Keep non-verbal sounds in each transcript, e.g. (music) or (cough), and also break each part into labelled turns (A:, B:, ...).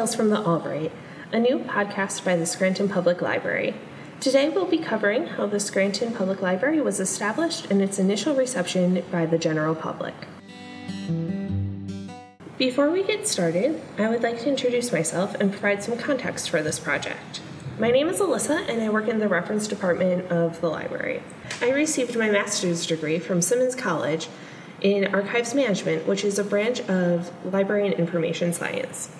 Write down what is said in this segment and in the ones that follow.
A: Tales from the Albright, a new podcast by the Scranton Public Library. Today we'll be covering how the Scranton Public Library was established and its initial reception by the general public. Before we get started, I would like to introduce myself and provide some context for this project. My name is Alyssa, and I work in the reference department of the library. I received my master's degree from Simmons College in archives management, which is a branch of library and information science.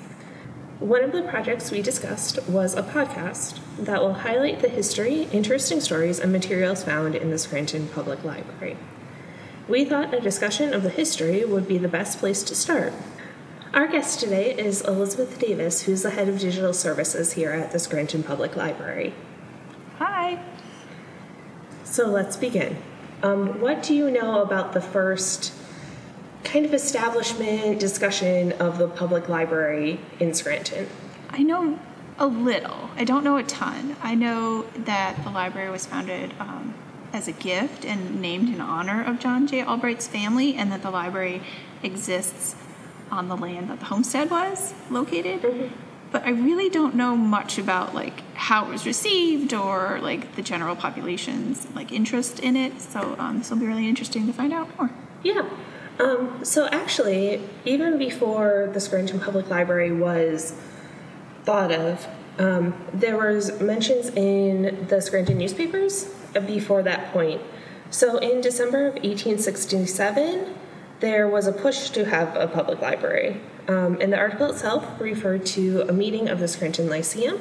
A: One of the projects we discussed was a podcast that will highlight the history, interesting stories, and materials found in the Scranton Public Library. We thought a discussion of the history would be the best place to start. Our guest today is Elizabeth Davis, who's the head of digital services here at the Scranton Public Library.
B: Hi.
A: So let's begin. Um, what do you know about the first kind of establishment discussion of the public library in Scranton?
B: I know a little. I don't know a ton. I know that the library was founded um, as a gift and named in honor of John J. Albright's family, and that the library exists on the land that the homestead was located. Mm-hmm. But I really don't know much about like how it was received or like the general population's like interest in it. So um, this will be really interesting to find out more.
A: Yeah. Um, so actually, even before the Scranton Public Library was thought of, um, there was mentions in the Scranton newspapers before that point. So in December of 1867, there was a push to have a public library. Um, and the article itself referred to a meeting of the Scranton Lyceum,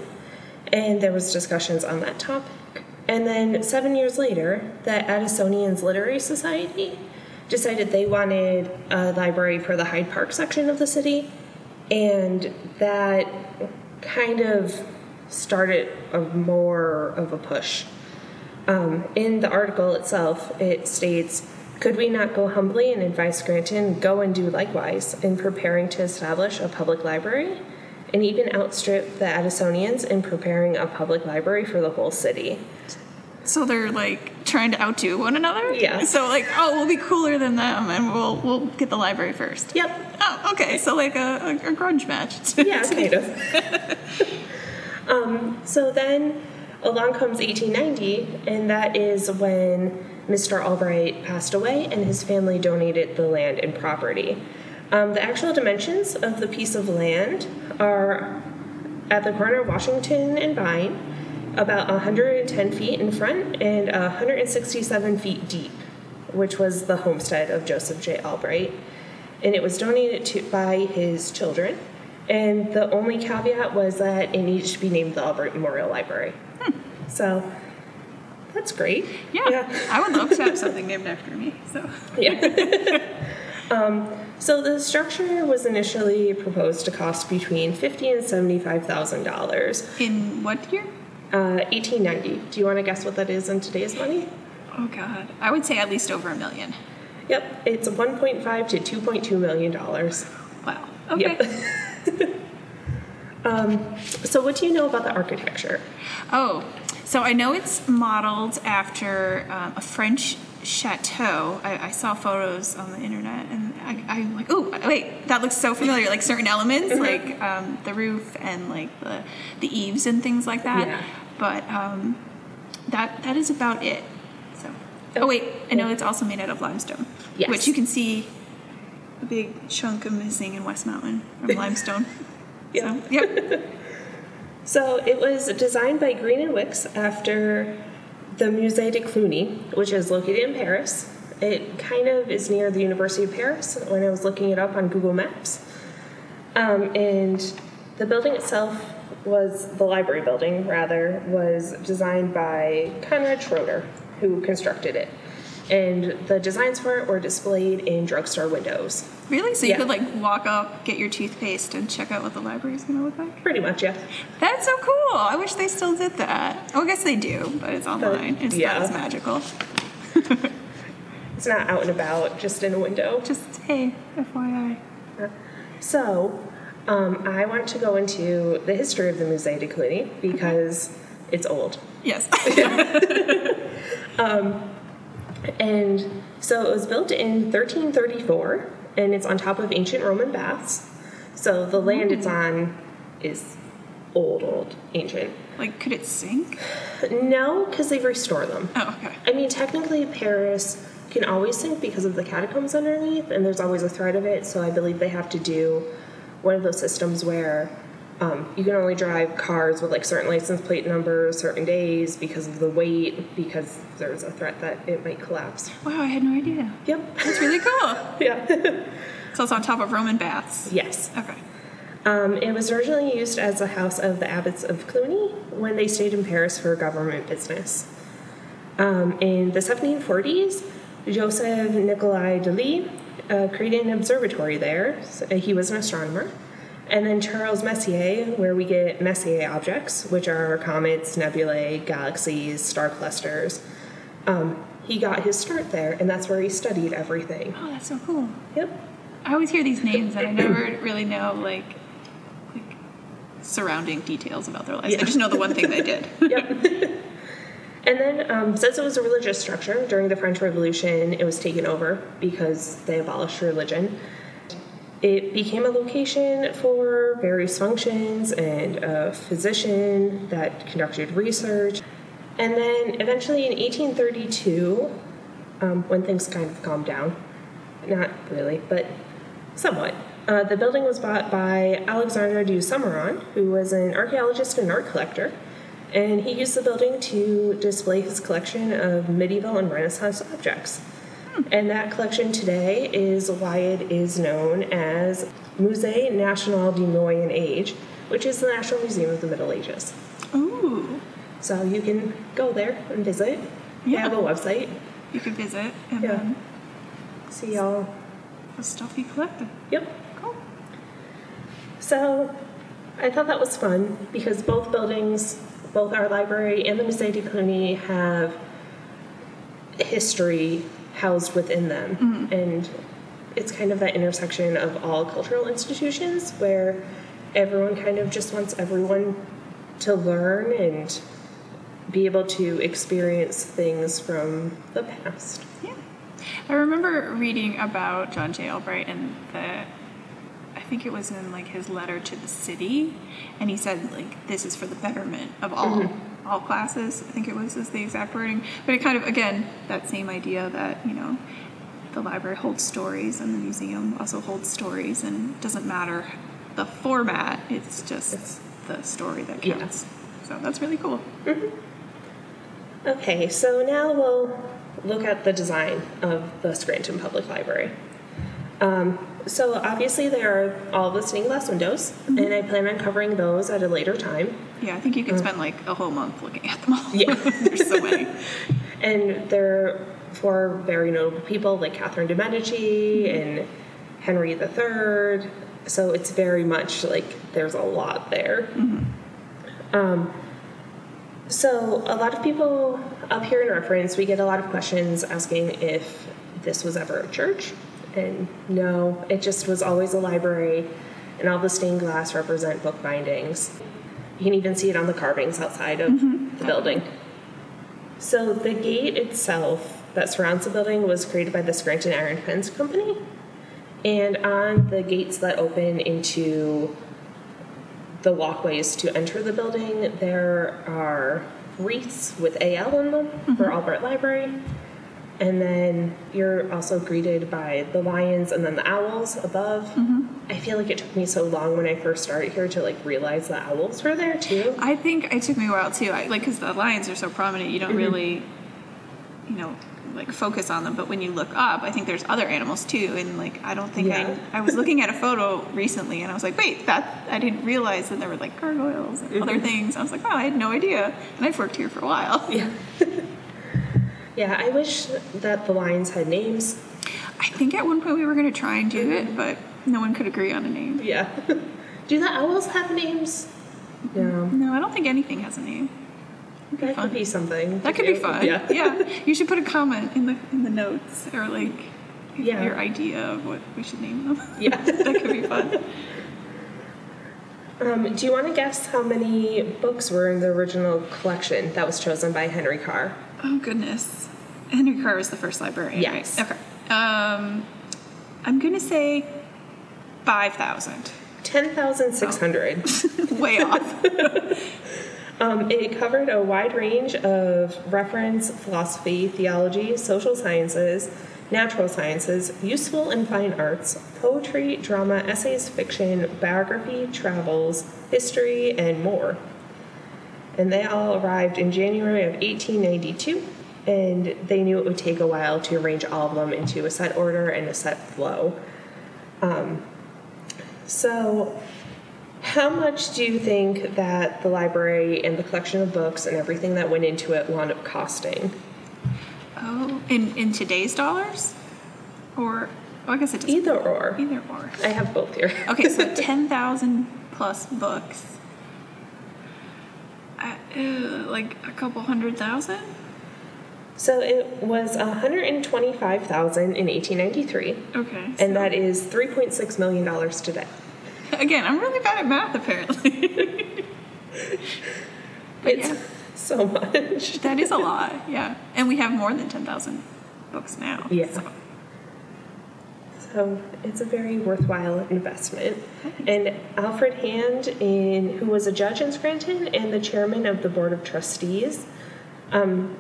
A: and there was discussions on that topic. And then seven years later, the Addisonians Literary Society decided they wanted a library for the Hyde Park section of the city, and that kind of started a more of a push. Um, in the article itself, it states could we not go humbly and advise Scranton go and do likewise in preparing to establish a public library, and even outstrip the Addisonians in preparing a public library for the whole city?
B: So they're like trying to outdo one another.
A: Yeah.
B: So like, oh, we'll be cooler than them, and we'll we'll get the library first.
A: Yep.
B: Oh, okay. So like a, a, a grudge match.
A: yeah, kind of. (laughs) um, so then along comes 1890, and that is when Mr. Albright passed away and his family donated the land and property. Um, the actual dimensions of the piece of land are at the corner of Washington and Vine, about 110 feet in front and 167 feet deep, which was the homestead of Joseph J. Albright. And it was donated to, by his children. And the only caveat was that it needed to be named the Albright Memorial Library. Hmm. So that's great.
B: Yeah, yeah. I would love to have something named after me. So
A: yeah. (laughs) um, so the structure was initially proposed to cost between fifty and seventy-five thousand dollars.
B: In what year?
A: Uh, 1890. Do you want to guess what that is in today's money?
B: Oh God, I would say at least over a million.
A: Yep, it's 1.5 to 2.2 million dollars.
B: Wow. Okay.
A: Yep. (laughs) um, so, what do you know about the architecture?
B: Oh, so I know it's modeled after um, a French chateau. I, I, saw photos on the internet, and I, am like, oh, wait, that looks so familiar. Like certain elements, mm-hmm. like um, the roof and like the the eaves and things like that.
A: Yeah.
B: But um, that that is about it. So, oh wait, I know it's also made out of limestone,
A: yes.
B: which you can see a big chunk of missing in West Mountain from limestone. (laughs)
A: yeah.
B: So, yep. (laughs)
A: So it was designed by Green and Wicks after the Musée de Cluny, which is located in Paris. It kind of is near the University of Paris when I was looking it up on Google Maps. Um, and the building itself was, the library building rather, was designed by Conrad Schroeder, who constructed it and the designs for it were displayed in drugstore windows.
B: Really? So you
A: Yeah.
B: could like walk up, get your toothpaste, and check out what the library is going to look like?
A: Pretty much, yeah.
B: That's so cool. I wish they still did that. Oh, I guess they do, but it's online. It's
A: yeah.
B: not as magical. (laughs)
A: It's not out and about, just in a window.
B: Just, hey, FYI.
A: So, um, I want to go into the history of the Musée de Cluny because it's old.
B: Yes. (laughs) (laughs)
A: And so it was built in 1334, and it's on top of ancient Roman baths. So the land it's on is old, old, ancient.
B: Like, could it sink?
A: No, because they've restored them.
B: Oh, okay.
A: I mean, technically, Paris can always sink because of the catacombs underneath, and there's always a threat of it. So I believe they have to do one of those systems where um, you can only drive cars with like certain license plate numbers, certain days because of the weight, because there's a threat that it might collapse.
B: Wow, I had no idea.
A: Yep.
B: That's really (laughs) cool.
A: yeah.
B: so it's on top of Roman baths.
A: yes.
B: Okay.
A: Um, it was originally used as a house of the abbots of Cluny when they stayed in Paris for government business. Um, in the 1740s, Joseph Nicolas Delisle uh, created an observatory there. So, he was an astronomer. And then Charles Messier, where we get Messier objects, which are comets, nebulae, galaxies, star clusters. Um, he got his start there, and that's where he studied everything.
B: Oh, that's so cool.
A: Yep.
B: I always hear these names and I never really know like like surrounding details about their lives. I just know the one thing they did. (laughs)
A: Yep. (laughs) and then, um, since it was a religious structure during the French Revolution, it was taken over because they abolished religion. It became a location for various functions and a physician that conducted research. And then eventually in 1832, um, when things kind of calmed down, not really, but somewhat, uh, the building was bought by Alexandre du Sommerard, who was an archaeologist and art collector. And he used the building to display his collection of medieval and Renaissance objects. Hmm. And that collection today is why it is known as Musée National du Moyen Age, which is the National Museum of the Middle Ages.
B: Ooh.
A: So you can go there and visit. They
B: Yeah.
A: have a website.
B: You could visit and
A: Yeah.
B: then
A: See all.
B: the stuff you collected.
A: Yep.
B: Cool.
A: So I thought that was fun because both buildings, both our library and the Musée de Cluny, have history housed within them. Mm-hmm. And it's kind of that intersection of all cultural institutions where everyone kind of just wants everyone to learn and be able to experience things from the past.
B: Yeah. I remember reading about John J. Albright and the think it was in like his letter to the city and he said like this is for the betterment of all all classes. I think it was is the exact wording. But it kind of again that same idea that, you know, the library holds stories and the museum also holds stories and it doesn't matter the format, it's just
A: It's-
B: the story that counts. Yeah. So that's really cool.
A: Okay, so now we'll look at the design of the Scranton Public Library. Um, so obviously there are all the stained glass windows, mm-hmm. and I plan on covering those at a later time.
B: Yeah, I think you could mm. spend like a whole month looking at them all.
A: Yeah. (laughs)
B: There's so many. (laughs)
A: And they're for very notable people like Catherine de Medici mm-hmm. and Henry III. So it's very much like there's a lot there. Mm-hmm. Um, so a lot of people up here in reference, we get a lot of questions asking if this was ever a church. And no, it just was always a library, and all the stained glass represent book bindings. You can even see it on the carvings outside of mm-hmm. the building. So the gate itself that surrounds the building was created by the Scranton Iron Fence Company. And on the gates that open into the walkways to enter the building, there are wreaths with AL in them for mm-hmm. Albert Library. And then you're also greeted by the lions and then the owls above. Mm-hmm. I feel like it took me so long when I first started here to like realize the owls were there too.
B: I think it took me a while too. I, like, because the lions are so prominent, you don't mm-hmm. really, you know, like focus on them. But when you look up, I think there's other animals too. And like, I don't think
A: Yeah.
B: I. I was looking at a photo recently, and I was like, wait, that I didn't realize that there were like gargoyles and other mm-hmm. things. I was like, oh, I had no idea. And I've worked here for a while.
A: Yeah. (laughs) yeah, I wish that the lions had names.
B: I think at one point we were going to try and do it, but no one could agree on a name.
A: Yeah. (laughs) Do the owls have names? No.
B: No, I don't think anything has a name.
A: That
B: fun.
A: could be something.
B: That could be fun.
A: Yeah.
B: yeah. (laughs) You should put a comment in the in the notes or like
A: Yeah.
B: your idea of what we should name them.
A: Yeah. (laughs)
B: that could be fun.
A: Um, do you want to guess how many books were in the original collection that was chosen by Henry Carr?
B: Oh goodness. Henry Carr was the first librarian. right?
A: Yes.
B: Okay. Um, I'm gonna say five thousand.
A: 10,600. (laughs)
B: Way off. (laughs)
A: Um, it covered a wide range of reference, philosophy, theology, social sciences, natural sciences, useful and fine arts, poetry, drama, essays, fiction, biography, travels, history, and more. And they all arrived in January of 1892, and they knew it would take a while to arrange all of them into a set order and a set flow. Um, so, how much do you think that the library and the collection of books and everything that went into it wound up costing?
B: Oh, in in today's dollars, or oh, I guess it doesn't.
A: Either or.
B: Either or.
A: I have both here.
B: Okay, so (laughs) ten thousand plus books. (laughs) Like a couple hundred thousand.
A: So it was 125,000 in 1893,
B: Okay.
A: and that is 3.6 million dollars today. (laughs)
B: Again, I'm really bad at math apparently. (laughs) but
A: It's
B: yeah,
A: so much.
B: that is a lot. Yeah, and we have more than ten thousand books now.
A: Yeah.
B: so-
A: So it's a very worthwhile investment. And Alfred Hand, in, who was a judge in Scranton and the chairman of the board of trustees, um,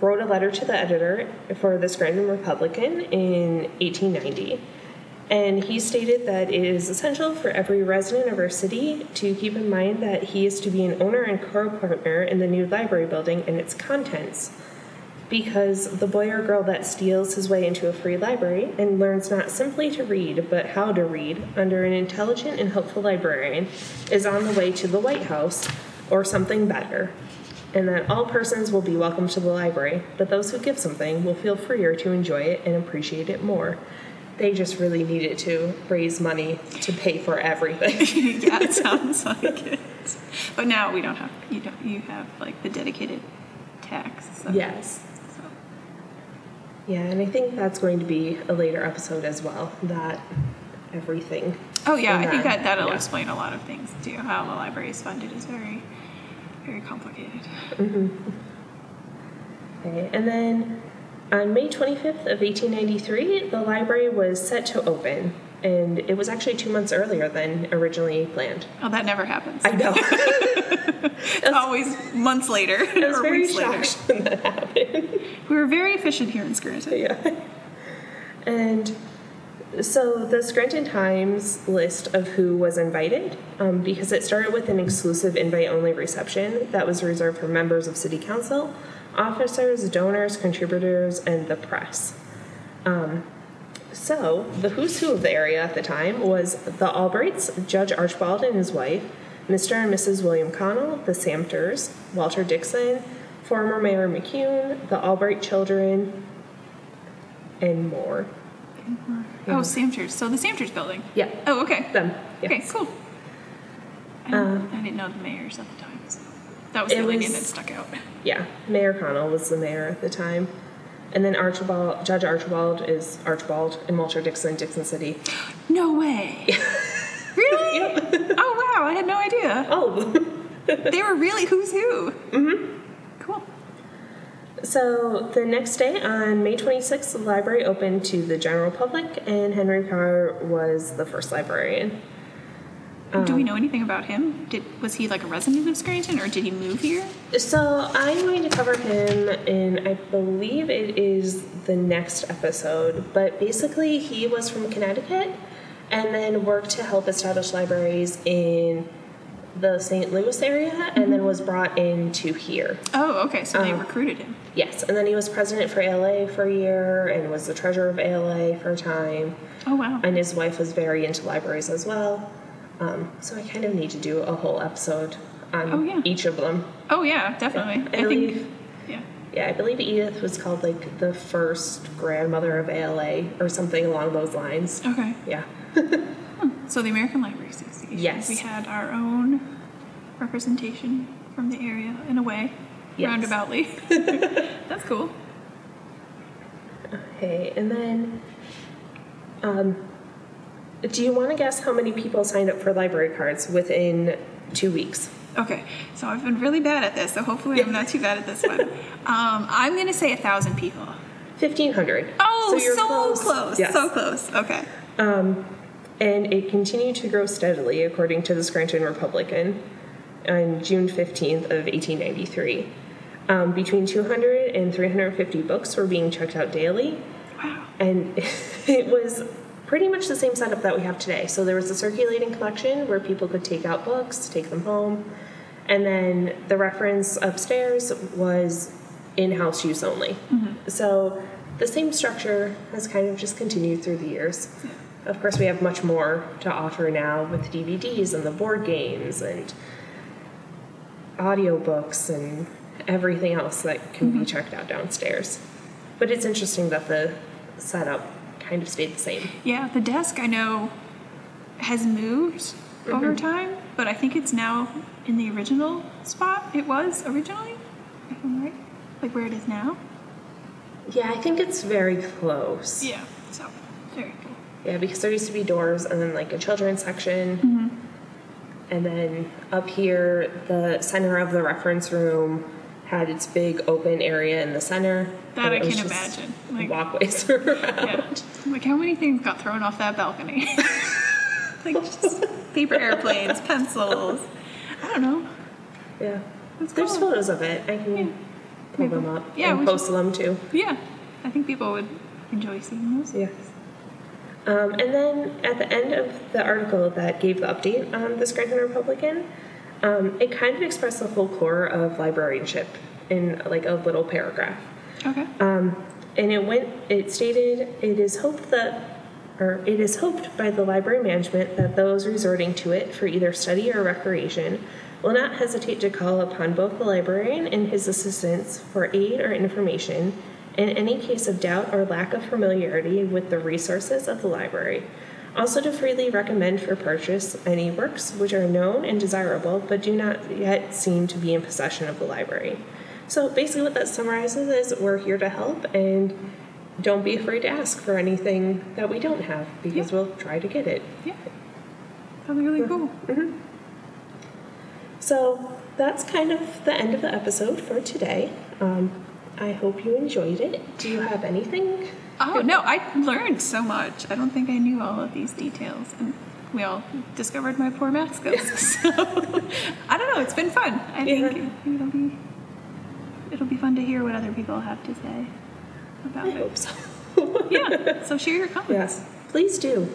A: wrote a letter to the editor for the Scranton Republican in 1890. And he stated that it is essential for every resident of our city to keep in mind that he is to be an owner and co partner in the new library building and its contents because the boy or girl that steals his way into a free library and learns not simply to read, but how to read under an intelligent and helpful librarian is on the way to the White House or something better. And that all persons will be welcome to the library, but those who give something will feel freer to enjoy it and appreciate it more. They just really needed to raise money to pay for everything. (laughs)
B: yeah, it (laughs) sounds like it. But now we don't have you don't you have like the dedicated tax. So,
A: yes. Yeah, and I think that's going to be a later episode as well. That everything.
B: Oh yeah, I think that that'll
A: yeah.
B: explain a lot of things too. How the library is funded is very, very complicated. Mm-hmm.
A: Okay, and then on May 25th of 1893, the library was set to open, and it was actually two months earlier than originally planned.
B: Oh, that never happens.
A: I know. (laughs)
B: It's always months later (laughs)
A: I was
B: or
A: very
B: weeks later.
A: shocked when (laughs) that happened.
B: We were very efficient here in Scranton.
A: yeah. And so the Scranton Times list of who was invited, um, because it started with an exclusive invite only reception that was reserved for members of City Council, officers, donors, contributors, and the press. Um, so the who's who of the area at the time was the Albrights, Judge Archibald and his wife, Mr. and Mrs. William Connell, the Samters, Walter Dixon, former Mayor McCune, the Albright children, and more.
B: Oh, Samters. So the Samters building.
A: Yeah,
B: Oh, okay.
A: them. Yes.
B: Okay, cool. I didn't, uh, I didn't know the mayors at the time. So that was the only
A: was-
B: name that stuck out.
A: Yeah, Mayor Connell was the mayor at the time. And then Archibald, Judge Archibald is Archibald, and Walter Dixon, Dixon City.
B: No way. (laughs) really?
A: Yep.
B: Oh wow, I had no idea.
A: Oh, (laughs)
B: They were really who's who. Mm-hmm. Cool.
A: So the next day, on May 26th, the library opened to the general public, and Henry Carr was the first librarian.
B: Do we um, know anything about him? Did was he like a resident of Scranton, or did he move here?
A: So I'm going to cover him in, I believe it is the next episode, but basically he was from Connecticut and then worked to help establish libraries in the St. Louis area and then mm-hmm. was brought into here.
B: Oh, okay. So they
A: Oh.
B: recruited him.
A: Yes, and then he was president for ALA for a year and was the treasurer of ALA for a time.
B: Oh wow.
A: and his wife was very into libraries as well. Um, so I kind of need to do a whole episode on
B: Oh, yeah.
A: each of them.
B: Oh yeah, definitely.
A: I
B: I
A: believe,
B: think. Yeah.
A: yeah, I believe Edith was called like the first grandmother of ALA or something along those lines.
B: Okay.
A: Yeah,
B: So the American Library Association.
A: Yes.
B: We had our own representation from the area in a way,
A: Yes.
B: roundaboutly. (laughs) That's cool.
A: okay, and then, um, do you want to guess how many people signed up for library cards within two weeks?
B: Okay, so I've been really bad at this, so hopefully I'm not too bad at this one. (laughs) Um, I'm gonna say a thousand people.
A: Fifteen hundred.
B: Oh, so,
A: you're
B: close.
A: Yes.
B: So close. Okay.
A: and it continued to grow steadily, according to the Scranton Republican, on June 15th of 1893. Um, between 200 and 350 books were being checked out daily,
B: Wow.
A: and (laughs) it was pretty much the same setup that we have today. So there was a circulating collection where people could take out books, take them home, and then the reference upstairs was in-house use only. Mm-hmm. So the same structure has kind of just continued through the years. Of course, we have much more to offer now with DVDs and the board games and audiobooks and everything else that can be mm-hmm. checked out downstairs. But it's interesting that the setup kind of stayed the same.
B: Yeah, the desk I know has moved mm-hmm. over time, but I think it's now in the original spot it was originally. If I'm right, like where it is now.
A: Yeah, I think it's very close.
B: Yeah. So very cool.
A: Yeah, because there used to be doors and then like a children's section. Mm-hmm. And then up here, the center of the reference room had its big open area in the center.
B: That I can imagine. Like-
A: walkways (laughs) around.
B: Yeah. Like how many things got thrown off that balcony? (laughs) like just paper airplanes, pencils. I don't know.
A: Yeah.
B: That's
A: There's photos of it. I can
B: Yeah.
A: pull
B: Maybe-
A: them up
B: yeah,
A: and post them too.
B: Yeah, I think people would enjoy seeing those.
A: Yes. Um, and then at the end of the article that gave the update on the Scranton Republican, um, it kind of expressed the whole core of librarianship in like a little paragraph.
B: Okay.
A: Um, and it went. It stated, "It is hoped that, or it is hoped by the library management that those resorting to it for either study or recreation will not hesitate to call upon both the librarian and his assistants for aid or information in any case of doubt or lack of familiarity with the resources of the library." Also, to freely recommend for purchase any works which are known and desirable but do not yet seem to be in possession of the library. So basically, what that summarizes is we're here to help, and don't be afraid to ask for anything that we don't have because
B: Yeah.
A: we'll try to get it.
B: Yeah. Be really cool.
A: So that's kind of the end of the episode for today. Um, I hope you enjoyed it. Do you have anything?
B: Oh no, I learned so much. I don't think I knew all of these details, and we all discovered my poor math skills. (laughs) So I don't know. It's been fun. I think it'll be it'll be fun to hear what other people have to say about
A: I
B: it.
A: hope so.
B: Yeah. So share your comments.
A: Yes, please do.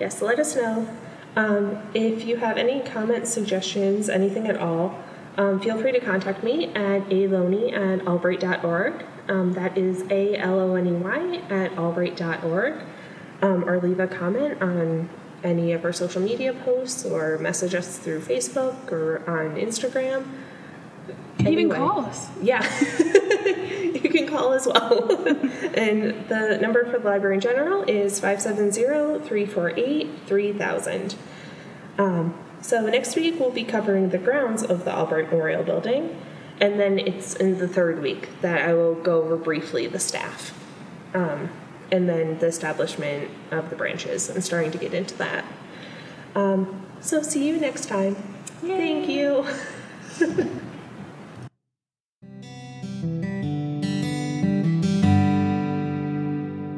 A: Yes, let us know. Um, if you have any comments, suggestions, anything at all, um, feel free to contact me at aloney at albright.org. Um, that is A L O N E Y at albright.org. Um, or leave a comment on any of our social media posts or message us through Facebook or on Instagram.
B: Even
A: Anyway.
B: call us.
A: Yeah, (laughs) you can call as well. (laughs) and the number for the library in general is 570 348 3000. Um, so next week we'll be covering the grounds of the Albright Memorial Building, and then it's in the third week that I will go over briefly the staff, um, and then the establishment of the branches. I'm starting to get into that. Um, so see you next time. Yay. Thank you. (laughs)